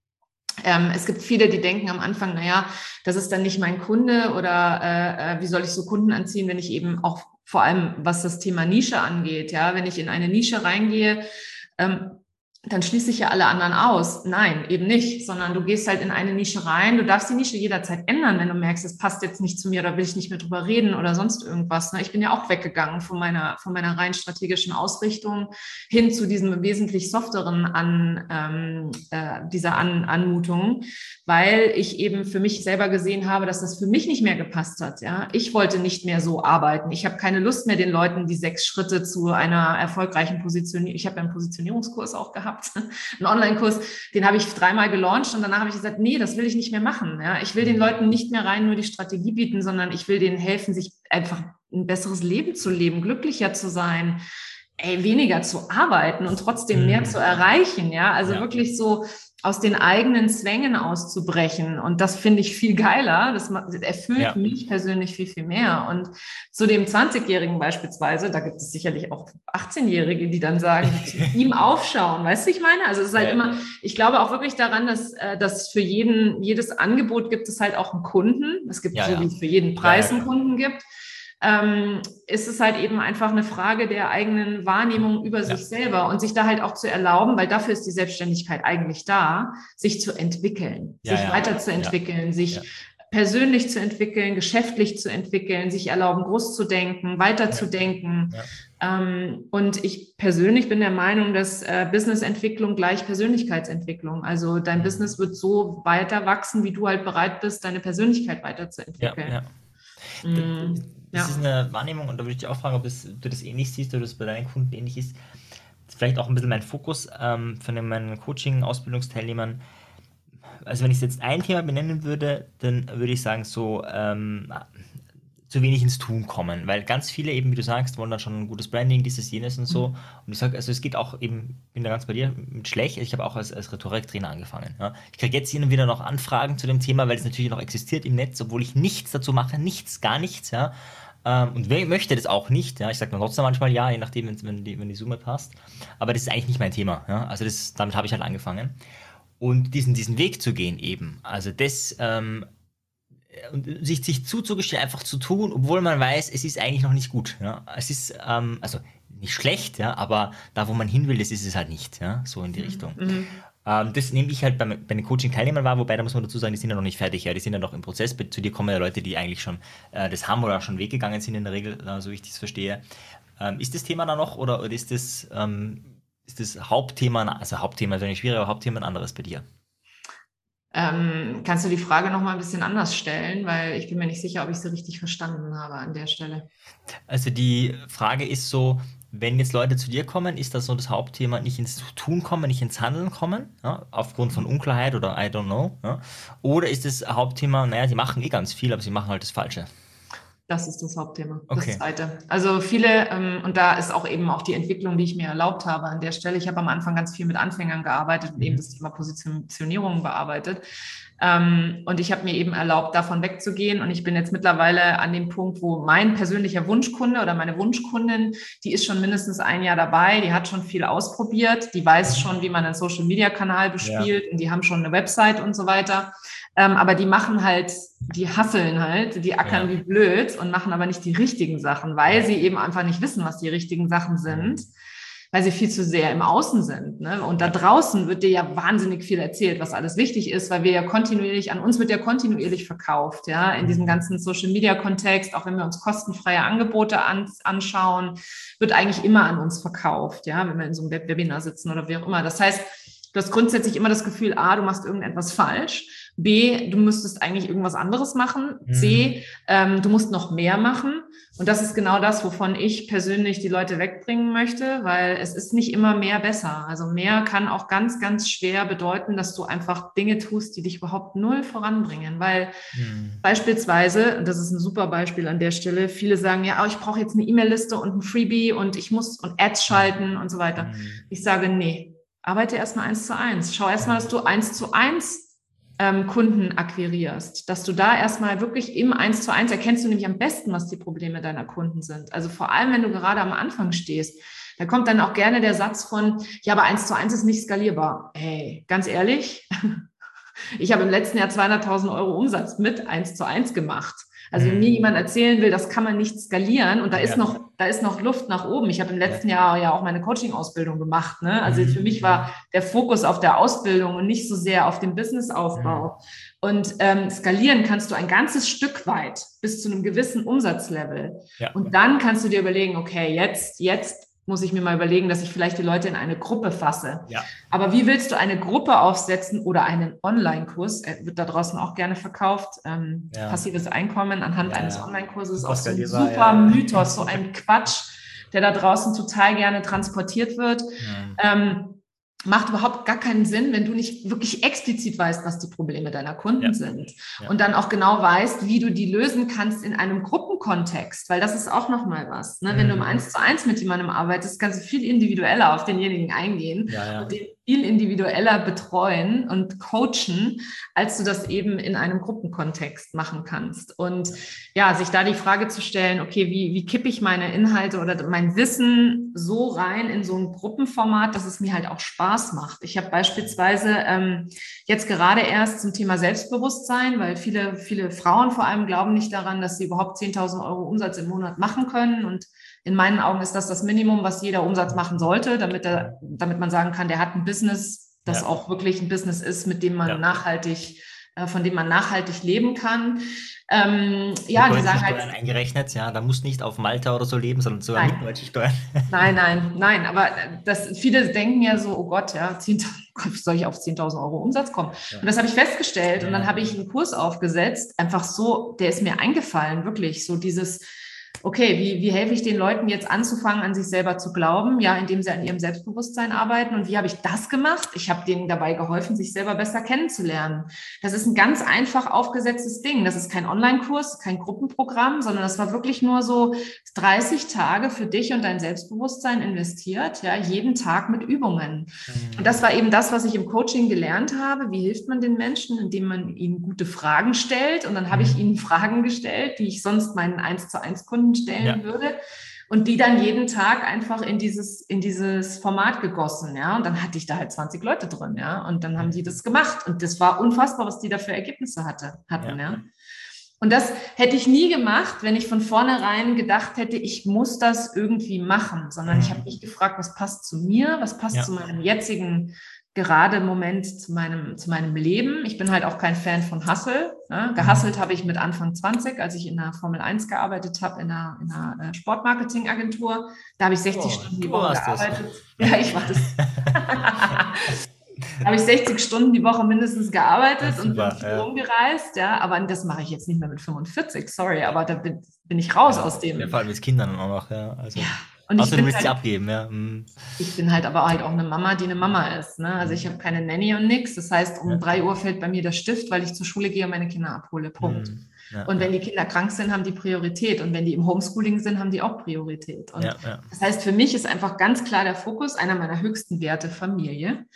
ähm, es gibt viele, die denken am Anfang, naja, das ist dann nicht mein Kunde oder äh, äh, wie soll ich so Kunden anziehen, wenn ich eben auch vor allem, was das Thema Nische angeht, ja, wenn ich in eine Nische reingehe, ähm, dann schließe ich ja alle anderen aus. Nein, eben nicht, sondern du gehst halt in eine Nische rein. Du darfst die Nische jederzeit ändern, wenn du merkst, es passt jetzt nicht zu mir oder will ich nicht mehr drüber reden oder sonst irgendwas. Ne? Ich bin ja auch weggegangen von meiner, von meiner rein strategischen Ausrichtung hin zu diesem wesentlich softeren an ähm, äh, dieser an Anmutung, weil ich eben für mich selber gesehen habe, dass das für mich nicht mehr gepasst hat. Ja, ich wollte nicht mehr so arbeiten. Ich habe keine Lust mehr, den Leuten die sechs Schritte zu einer erfolgreichen Positionierung. Ich habe einen Positionierungskurs auch gehabt gehabt, einen Online-Kurs, den habe ich dreimal gelauncht und danach habe ich gesagt, nee, das will ich nicht mehr machen. Ja, ich will den Leuten nicht mehr rein nur die Strategie bieten, sondern ich will denen helfen, sich einfach ein besseres Leben zu leben, glücklicher zu sein, ey, weniger zu arbeiten und trotzdem mehr mhm. zu erreichen. Ja, also ja. wirklich so aus den eigenen Zwängen auszubrechen. Und das finde ich viel geiler. Das erfüllt ja. mich persönlich viel, viel mehr. Und zu dem 20-Jährigen beispielsweise, da gibt es sicherlich auch 18-Jährige, die dann sagen, ihm aufschauen. Weißt du, ich meine? Also es ist halt ja. immer, ich glaube auch wirklich daran, dass, äh, dass für jeden, jedes Angebot gibt es halt auch einen Kunden. Es gibt ja, so, wie es für jeden Preis einen Kunden gibt ähm, ist es halt eben einfach eine Frage der eigenen Wahrnehmung über ja. sich selber und sich da halt auch zu erlauben, weil dafür ist die Selbstständigkeit eigentlich da, sich zu entwickeln, ja, sich ja. weiterzuentwickeln, sich persönlich zu entwickeln, geschäftlich zu entwickeln, sich erlauben, groß zu denken, weiterzudenken. Ähm, und ich persönlich bin der Meinung, dass äh, Businessentwicklung gleich Persönlichkeitsentwicklung. Also dein mhm. Business wird so weiter wachsen, wie du halt bereit bist, deine Persönlichkeit weiterzuentwickeln. Mhm. Das ja. ist eine Wahrnehmung und da würde ich dich auch fragen, ob das, du das ähnlich siehst oder das bei deinen Kunden ähnlich ist. Vielleicht auch ein bisschen mein Fokus ähm, von meinen Coaching-Ausbildungsteilnehmern. Also wenn ich jetzt ein Thema benennen würde, dann würde ich sagen, so ähm, zu wenig ins Tun kommen, weil ganz viele eben, wie du sagst, wollen dann schon ein gutes Branding, dieses, jenes und so. Mhm. Und ich sage, also es geht auch eben, bin da ganz bei dir, mit schlecht. Ich habe auch als, als Rhetoriktrainer angefangen. Ja. Ich kriege jetzt hin und wieder noch Anfragen zu dem Thema, weil es natürlich noch existiert im Netz, obwohl ich nichts dazu mache, nichts, gar nichts, ja. Ähm, und wer möchte das auch nicht, ja. Ich sage trotzdem manchmal ja, je nachdem, wenn die, wenn die Summe passt. Aber das ist eigentlich nicht mein Thema, ja. Also das, damit habe ich halt angefangen. Und diesen, diesen Weg zu gehen eben, also das ähm, und sich, sich zuzugestehen, einfach zu tun, obwohl man weiß, es ist eigentlich noch nicht gut. Ja? Es ist, ähm, also nicht schlecht, ja, aber da, wo man hin will, das ist es halt nicht, ja, so in die mhm. Richtung. Mhm. Ähm, das nehme ich halt bei, bei den Coaching-Teilnehmern wahr, wobei da muss man dazu sagen, die sind ja noch nicht fertig, ja, die sind ja noch im Prozess. Zu dir kommen ja Leute, die eigentlich schon äh, das haben oder auch schon weggegangen sind in der Regel, äh, so wie ich das verstehe. Ähm, ist das Thema da noch oder, oder ist das, ähm, ist das Hauptthema, also Hauptthema ist ja nicht schwierig, aber Hauptthema ein anderes bei dir? Ähm, kannst du die Frage noch mal ein bisschen anders stellen, weil ich bin mir nicht sicher, ob ich sie richtig verstanden habe an der Stelle. Also die Frage ist so, wenn jetzt Leute zu dir kommen, ist das so das Hauptthema, nicht ins Tun kommen, nicht ins Handeln kommen, ja, aufgrund von Unklarheit oder I don't know, ja, oder ist das Hauptthema, naja, sie machen eh ganz viel, aber sie machen halt das Falsche? Das ist das Hauptthema. Okay. Das zweite. Also viele, ähm, und da ist auch eben auch die Entwicklung, die ich mir erlaubt habe an der Stelle. Ich habe am Anfang ganz viel mit Anfängern gearbeitet und eben Mhm. das Thema Positionierung bearbeitet. Ähm, und ich habe mir eben erlaubt, davon wegzugehen. Und ich bin jetzt mittlerweile an dem Punkt, wo mein persönlicher Wunschkunde oder meine Wunschkundin, die ist schon mindestens ein Jahr dabei, die hat schon viel ausprobiert, die weiß schon, wie man einen Social-Media-Kanal bespielt und die haben schon eine Website und so weiter. Ähm, aber die machen halt, die hasseln halt, die ackern Ja. wie blöd und machen aber nicht die richtigen Sachen, weil sie eben einfach nicht wissen, was die richtigen Sachen sind, weil sie viel zu sehr im Außen sind. Ne? Und da draußen wird dir ja wahnsinnig viel erzählt, was alles wichtig ist, weil wir ja kontinuierlich, an uns wird ja kontinuierlich verkauft, ja, in diesem ganzen Social Media Kontext, auch wenn wir uns kostenfreie Angebote an, anschauen, wird eigentlich immer an uns verkauft, ja, wenn wir in so einem Web Webinar sitzen oder wie auch immer. Das heißt, du hast grundsätzlich immer das Gefühl, A, du machst irgendetwas falsch. B, du müsstest eigentlich irgendwas anderes machen. C, ähm, du musst noch mehr machen. Und das ist genau das, wovon ich persönlich die Leute wegbringen möchte, weil es ist nicht immer mehr besser. Also mehr kann auch ganz, ganz schwer bedeuten, dass du einfach Dinge tust, die dich überhaupt null voranbringen. Weil Mhm. Beispielsweise, und das ist ein super Beispiel an der Stelle, viele sagen, ja, oh, ich brauche jetzt eine E-Mail-Liste und ein Freebie und ich muss und Ads schalten und so weiter. Mhm. Ich sage, nee, arbeite erstmal eins zu eins. Schau erstmal, dass du eins zu eins ähm, Kunden akquirierst, dass du da erstmal wirklich im eins zu eins erkennst du nämlich am besten, was die Probleme deiner Kunden sind. Also vor allem, wenn du gerade am Anfang stehst, da kommt dann auch gerne der Satz von, ja, aber eins zu eins ist nicht skalierbar. Hey, ganz ehrlich, ich habe im letzten Jahr 200.000 Euro Umsatz mit eins zu eins gemacht. Also wenn Mhm. mir jemand erzählen will, das kann man nicht skalieren und da ist Ja. noch, da ist noch Luft nach oben. Ich habe im letzten Jahr ja auch meine Coaching-Ausbildung gemacht. Ne? Also Mhm. für mich war der Fokus auf der Ausbildung und nicht so sehr auf dem Businessaufbau. Und ähm, skalieren kannst du ein ganzes Stück weit bis zu einem gewissen Umsatzlevel. Ja. Und dann kannst du dir überlegen, okay, jetzt, jetzt muss ich mir mal überlegen, dass ich vielleicht die Leute in eine Gruppe fasse. Ja. Aber wie willst du eine Gruppe aufsetzen oder einen Online-Kurs? Wird da draußen auch gerne verkauft. Ähm, Ja. Passives Einkommen anhand Ja, eines. Online-Kurses. Super Auch so ein skalierbar, super. Mythos, so ein Quatsch, der da draußen total gerne transportiert wird. Ähm, macht überhaupt gar keinen Sinn, wenn du nicht wirklich explizit weißt, was die Probleme deiner Kunden Ja. sind. Ja. Und dann auch genau weißt, wie du die lösen kannst in einem Gruppenkontext, weil das ist auch nochmal was. Ne? Wenn du im Mhm. Eins zu eins mit jemandem arbeitest, kannst du viel individueller auf denjenigen eingehen Ja, ja. und den viel individueller betreuen und coachen, als du das eben in einem Gruppenkontext machen kannst. Und ja, sich da die Frage zu stellen, okay, wie, wie kippe ich meine Inhalte oder mein Wissen so rein in so ein Gruppenformat, dass es mir halt auch Spaß macht. Ich habe beispielsweise ähm, jetzt gerade erst zum Thema Selbstbewusstsein, weil viele, viele Frauen vor allem glauben nicht daran, dass sie überhaupt 10.000 Euro Umsatz im Monat machen können und in meinen Augen ist das das Minimum, was jeder Umsatz machen sollte, damit, er, damit man sagen kann, der hat ein Business, das Ja. auch wirklich ein Business ist, mit dem man Ja. nachhaltig, äh, von dem man nachhaltig leben kann. Ähm, ja, die sagen halt, eingerechnet, ja, da musst nicht auf Malta oder so leben, sondern sogar Nein. mit deutschen Steuern. nein, nein, nein, aber das, viele denken ja so, oh Gott, ja, 10.000, Gott, wie soll ich auf 10.000 Euro Umsatz kommen? Ja. Und das habe ich festgestellt und dann Ja. habe ich einen Kurs aufgesetzt, einfach so, der ist mir eingefallen, wirklich, so dieses, okay, wie, wie helfe ich den Leuten jetzt anzufangen, an sich selber zu glauben? Ja, indem sie an ihrem Selbstbewusstsein arbeiten. Und wie habe ich das gemacht? Ich habe denen dabei geholfen, sich selber besser kennenzulernen. Das ist ein ganz einfach aufgesetztes Ding. Das ist kein Online-Kurs, kein Gruppenprogramm, sondern das war wirklich nur so 30 Tage für dich und dein Selbstbewusstsein investiert, ja, jeden Tag mit Übungen. Und das war eben das, was ich im Coaching gelernt habe. Wie hilft man den Menschen, indem man ihnen gute Fragen stellt? Und dann habe ich Mhm. ihnen Fragen gestellt, die ich sonst meinen 1 zu 1 Kunden stellen Ja. würde. Und die dann jeden Tag einfach in dieses, in dieses Format gegossen, ja. Und dann hatte ich da halt 20 Leute drin, ja. Und dann haben die das gemacht. Und das war unfassbar, was die da für Ergebnisse hatte, hatten, Ja. ja. Und das hätte ich nie gemacht, wenn ich von vornherein gedacht hätte, ich muss das irgendwie machen, sondern ich Mhm. habe mich gefragt, was passt zu mir, was passt Ja. zu meinem jetzigen gerade Moment zu meinem, zu meinem Leben. Ich bin halt auch kein Fan von Hustle. Ne? Gehasselt habe ich mit Anfang 20, als ich in der Formel 1 gearbeitet habe, in einer, in einer äh, Sportmarketing-Agentur. Da habe ich 60 Oh, Stunden die Woche warst das. gearbeitet. Ja, ich war das. Da habe ich 60 Stunden die Woche mindestens gearbeitet Ja, und bin viel ja. rumgereist, ja, aber das mache ich jetzt nicht mehr mit 45, sorry, aber da bin, bin ich raus aus dem. Ja, vor allem mit Kindern auch noch, ja. Also, Ja, und ich außer du bin, willst sie halt, abgeben, ja. Mhm. ich bin halt aber halt auch eine Mama, die eine Mama ist. Ne? Also ich habe keine Nanny und nix. Das heißt, um Ja. 3 Uhr fällt bei mir der Stift, weil ich zur Schule gehe und meine Kinder abhole. Punkt. Mhm. Ja, und wenn ja. die Kinder krank sind, haben die Priorität. Und wenn die im Homeschooling sind, haben die auch Priorität. Und ja, das heißt, für mich ist einfach ganz klar der Fokus einer meiner höchsten Werte Familie,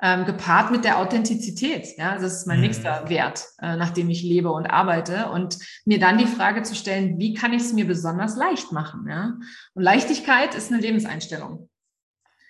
ähm, gepaart mit der Authentizität. Ja, das ist mein mhm. nächster Wert, äh, nach dem ich lebe und arbeite. Und mir dann die Frage zu stellen, wie kann ich es mir besonders leicht machen? Ja? Und Leichtigkeit ist eine Lebenseinstellung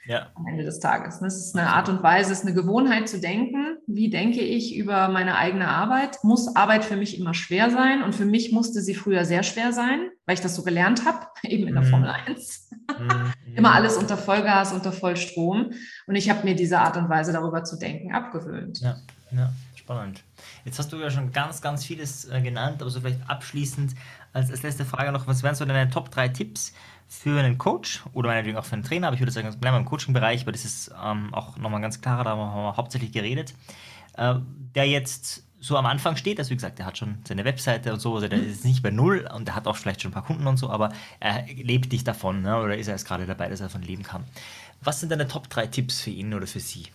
ja. am Ende des Tages. Das ist eine Art und Weise, es ist eine Gewohnheit zu denken. Wie denke ich über meine eigene Arbeit? Muss Arbeit für mich immer schwer sein? Und für mich musste sie früher sehr schwer sein, weil ich das so gelernt habe, eben in der mhm. Formel 1. Mhm. immer alles unter Vollgas, unter Vollstrom. Und ich habe mir diese Art und Weise darüber zu denken abgewöhnt. Ja, ja, spannend. Jetzt hast du ja schon ganz, ganz vieles äh, genannt, aber so vielleicht abschließend als, als letzte Frage noch, was wären so deine Top 3 Tipps, für einen Coach oder meinetwegen auch für einen Trainer, aber ich würde sagen, bleiben wir im Coaching-Bereich, weil das ist ähm, auch nochmal ganz klarer, da haben wir hauptsächlich geredet, äh, der jetzt so am Anfang steht, also wie gesagt, der hat schon seine Webseite und so, also der ist nicht bei Null und der hat auch vielleicht schon ein paar Kunden und so, aber er lebt nicht davon ne, oder ist er jetzt gerade dabei, dass er davon leben kann. Was sind deine Top 3 Tipps für ihn oder für sie?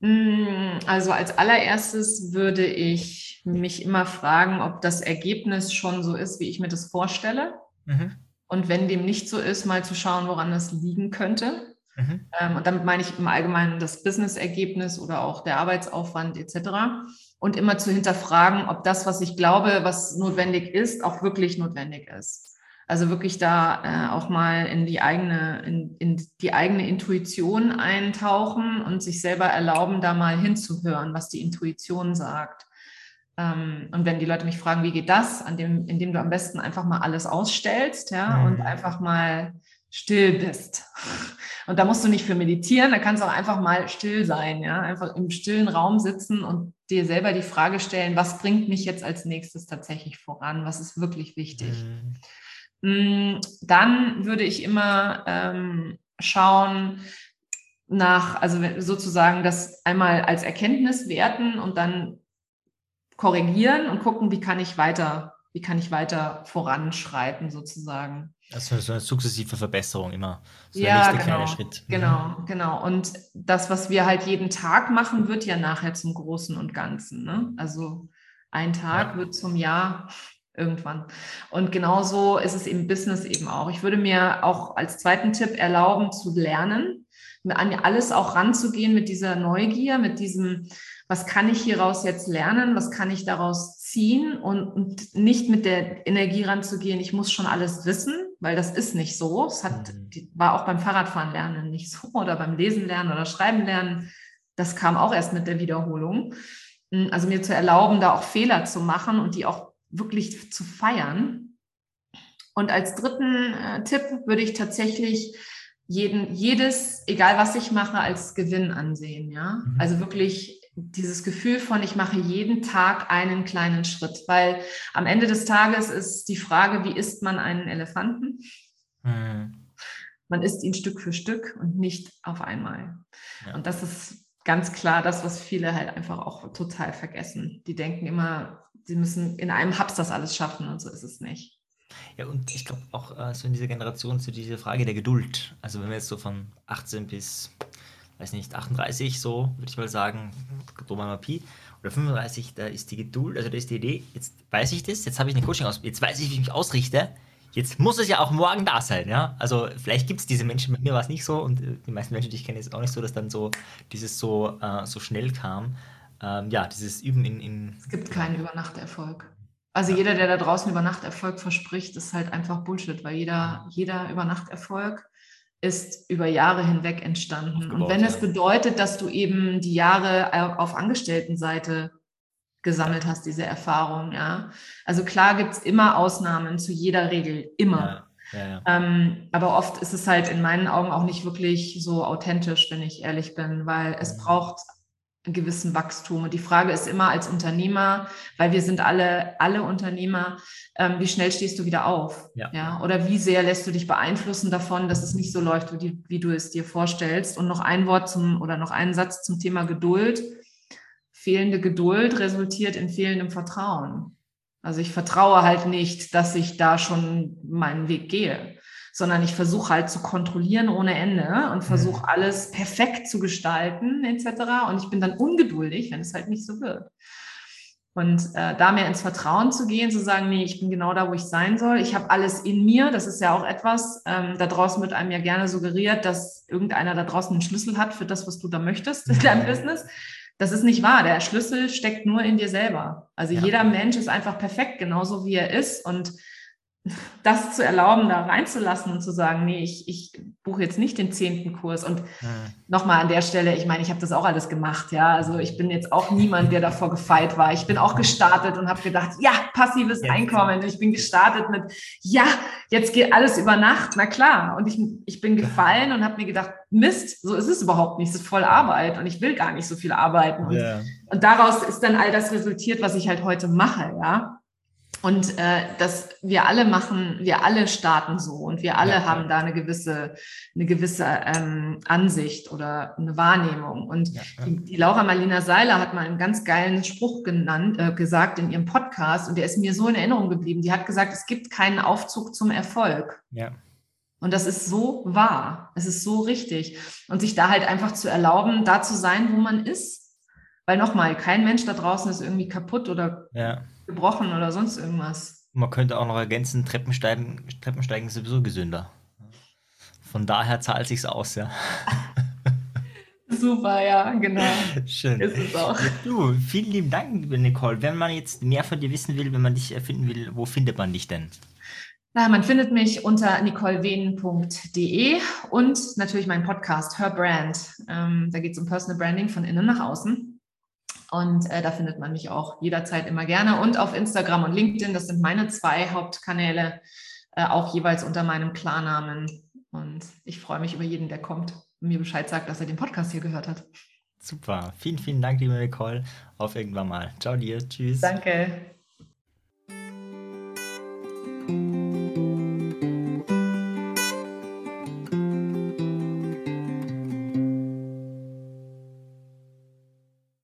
Mm, also als allererstes würde ich mich immer fragen, ob das Ergebnis schon so ist, wie ich mir das vorstelle. Mhm. Und wenn dem nicht so ist, mal zu schauen, woran das liegen könnte. Mhm. Ähm, und damit meine ich im Allgemeinen das Business-Ergebnis oder auch der Arbeitsaufwand etc. Und immer zu hinterfragen, ob das, was ich glaube, was notwendig ist, auch wirklich notwendig ist. Also wirklich da äh, auch mal in die eigene, in, in die eigene Intuition eintauchen und sich selber erlauben, da mal hinzuhören, was die Intuition sagt. Ähm, und wenn die Leute mich fragen, wie geht das, an dem, indem du am besten einfach mal alles ausstellst, ja, mhm. und einfach mal still bist. Und da musst du nicht für meditieren, da kannst du auch einfach mal still sein, ja, einfach im stillen Raum sitzen und dir selber die Frage stellen, was bringt mich jetzt als nächstes tatsächlich voran, was ist wirklich wichtig. Mhm. Mm, dann würde ich immer ähm, schauen, nach, also sozusagen das einmal als Erkenntnis werten und dann korrigieren und gucken, wie kann ich weiter, wie kann ich weiter voranschreiten sozusagen. Also so eine sukzessive Verbesserung immer. So ja, genau, Schritt. Mhm. genau, genau. Und das, was wir halt jeden Tag machen, wird ja nachher zum Großen und Ganzen. Ne? Also ein Tag ja. wird zum Jahr irgendwann. Und genauso ist es im Business eben auch. Ich würde mir auch als zweiten Tipp erlauben, zu lernen, an alles auch ranzugehen mit dieser Neugier, mit diesem was kann ich hieraus jetzt lernen, was kann ich daraus ziehen und, und nicht mit der Energie ranzugehen, ich muss schon alles wissen, weil das ist nicht so. Es hat, mhm. war auch beim Fahrradfahren lernen nicht so oder beim Lesen lernen oder Schreiben lernen. Das kam auch erst mit der Wiederholung. Hm, also mir zu erlauben, da auch Fehler zu machen und die auch wirklich zu feiern. Und als dritten äh, Tipp würde ich tatsächlich jeden, jedes, egal was ich mache, als Gewinn ansehen. Ja, mhm. also wirklich dieses Gefühl von, ich mache jeden Tag einen kleinen Schritt, weil am Ende des Tages ist die Frage, wie isst man einen Elefanten? Mhm. Man isst ihn Stück für Stück und nicht auf einmal. Ja. Und das ist ganz klar das, was viele halt einfach auch total vergessen. Die denken immer, sie müssen in einem Haps das alles schaffen und so ist es nicht. Ja, und ich glaube auch äh, so in dieser Generation zu so dieser Frage der Geduld. Also wenn wir jetzt so von 18 bis weiß nicht, 38, so würde ich mal sagen, Roman Pi, oder 35, da ist die Geduld, also da ist die Idee, jetzt weiß ich das, jetzt habe ich eine Coaching aus, jetzt weiß ich, wie ich mich ausrichte, jetzt muss es ja auch morgen da sein, ja. Also vielleicht gibt es diese Menschen, bei mir war es nicht so und äh, die meisten Menschen, die ich kenne, ist auch nicht so, dass dann so dieses so, äh, so schnell kam. Ähm, ja, dieses Üben in, in. Es gibt keinen Übernachterfolg. Also jeder, der da draußen Übernachterfolg verspricht, ist halt einfach Bullshit, weil jeder, jeder Übernachterfolg ist über Jahre hinweg entstanden. Und wenn ja. es bedeutet, dass du eben die Jahre auf Angestelltenseite gesammelt hast, diese Erfahrung, ja. Also klar gibt es immer Ausnahmen zu jeder Regel, immer. Ja, ähm, aber oft ist es halt in meinen Augen auch nicht wirklich so authentisch, wenn ich ehrlich bin, weil es mhm. braucht gewissen Wachstum. Und die Frage ist immer als Unternehmer, weil wir sind alle, alle Unternehmer, ähm, wie schnell stehst du wieder auf? Ja. ja. Oder wie sehr lässt du dich beeinflussen davon, dass es nicht so läuft, wie, die, wie du es dir vorstellst? Und noch ein Wort zum oder noch einen Satz zum Thema Geduld. Fehlende Geduld resultiert in fehlendem Vertrauen. Also ich vertraue halt nicht, dass ich da schon meinen Weg gehe sondern ich versuche halt zu kontrollieren ohne Ende und versuche mhm. alles perfekt zu gestalten etc. Und ich bin dann ungeduldig, wenn es halt nicht so wird. Und äh, da mehr ins Vertrauen zu gehen, zu sagen, nee, ich bin genau da, wo ich sein soll. Ich habe alles in mir. Das ist ja auch etwas. Ähm, da draußen wird einem ja gerne suggeriert, dass irgendeiner da draußen einen Schlüssel hat für das, was du da möchtest in deinem Business. Das ist nicht wahr. Der Schlüssel steckt nur in dir selber. Also ja. jeder Mensch ist einfach perfekt, genauso wie er ist. Und das zu erlauben, da reinzulassen und zu sagen, nee, ich, ich buche jetzt nicht den zehnten Kurs. Und hm. nochmal an der Stelle, ich meine, ich habe das auch alles gemacht, ja. Also ich bin jetzt auch niemand, der davor gefeit war. Ich bin auch gestartet und habe gedacht, ja, passives ja, Einkommen. Ich bin gestartet mit, ja, jetzt geht alles über Nacht, na klar. Und ich, ich bin gefallen und habe mir gedacht, Mist, so ist es überhaupt nicht. Es ist voll Arbeit und ich will gar nicht so viel arbeiten. Und, yeah. und daraus ist dann all das resultiert, was ich halt heute mache, ja. Und äh, dass wir alle machen, wir alle starten so und wir alle ja, haben da eine gewisse, eine gewisse ähm, Ansicht oder eine Wahrnehmung. Und ja. Die, die, Laura Marlina Seiler hat mal einen ganz geilen Spruch genannt, äh, gesagt in ihrem Podcast und der ist mir so in Erinnerung geblieben. Die hat gesagt, es gibt keinen Aufzug zum Erfolg. Ja. Und das ist so wahr. Es ist so richtig. Und sich da halt einfach zu erlauben, da zu sein, wo man ist. Weil nochmal, kein Mensch da draußen ist irgendwie kaputt oder ja gebrochen oder sonst irgendwas. Man könnte auch noch ergänzen, Treppensteigen, Treppensteigen ist sowieso gesünder. Von daher zahlt sich's aus, ja. Super, ja, genau. Schön. Ist es auch. Du, vielen lieben Dank, liebe Nicole. Wenn man jetzt mehr von dir wissen will, wenn man dich erfinden will, wo findet man dich denn? Na, man findet mich unter nicolewehen.de und natürlich meinen Podcast Her Brand. Ähm, da geht es um Personal Branding von innen nach außen. Und äh, da findet man mich auch jederzeit immer gerne. Und auf Instagram und LinkedIn, das sind meine zwei Hauptkanäle, äh, auch jeweils unter meinem Klarnamen. Und ich freue mich über jeden, der kommt und mir Bescheid sagt, dass er den Podcast hier gehört hat. Super. Vielen, vielen Dank, liebe Nicole. Auf irgendwann mal. Ciao dir. Tschüss. Danke.